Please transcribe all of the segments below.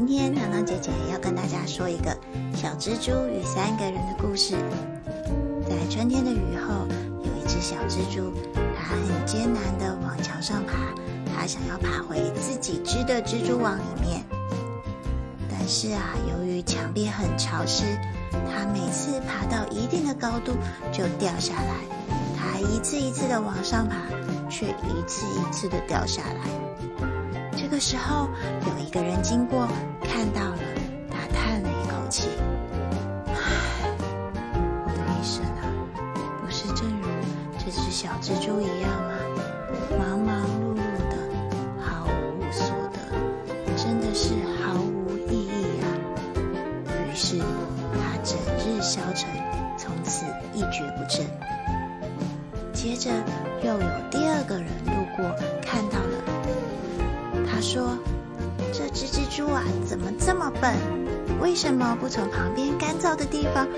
今天糖糖姐姐要跟大家说一个小蜘蛛与三个人的故事。在春天的雨后，有一只小蜘蛛，它很艰难地往墙上爬，它想要爬回自己织的蜘蛛网里面。但是啊，由于墙壁很潮湿，它每次爬到一定的高度就掉下来。它一次一次地往上爬，却一次一次地掉下来。这个时候，有一个人经过，小蜘蛛一样吗？忙忙碌碌的，毫无所得，真的是毫无意义啊！”于是，他整日消沉，从此一蹶不振。接着，又有第二个人路过，看到了。他说：“这只蜘蛛啊，怎么这么笨？为什么不从旁边干燥的地方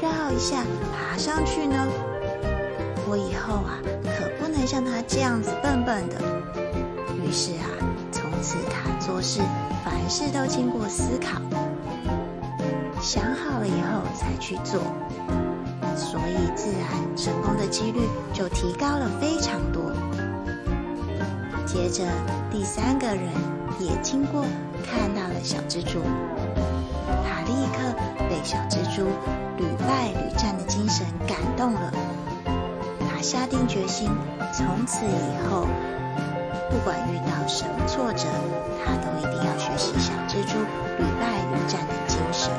绕一下爬上去呢？我以后啊，可不能像他这样子笨笨的。”于是啊，从此他做事凡事都经过思考，想好了以后才去做，所以自然成功的几率就提高了非常多。接着，第三个人也经过，看到了小蜘蛛，他立刻被小蜘蛛屡败屡战的精神感动了。下定决心，从此以后，不管遇到什么挫折，他都一定要学习小蜘蛛屡败屡战的精神，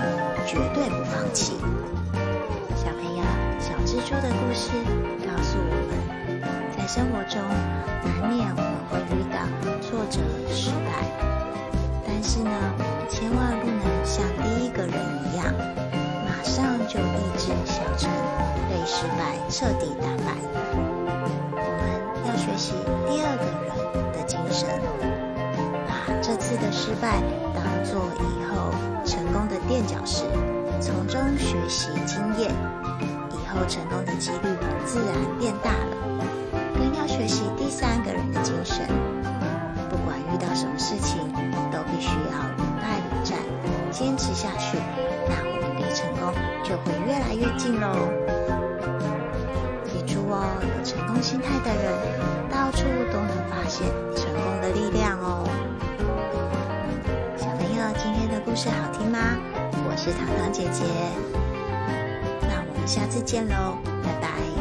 绝对不放弃。小朋友，小蜘蛛的故事告诉我们，在生活中难免我们会。遇到挫折、失败，但是呢，千万不能像第一个人一样，马上就意志消沉，失败彻底打败。我们要学习第二个人的精神，把这次的失败当做以后成功的垫脚石，从中学习经验，以后成功的几率自然变大了。更要学习第三个人的精神。不管遇到什么事情都必须要屡败屡战，坚持下去，那我们离成功就会越来越近喽。有成功心态的人，到处都能发现成功的力量哦。小朋友，今天的故事好听吗？我是糖糖姐姐，那我们下次见喽，拜拜。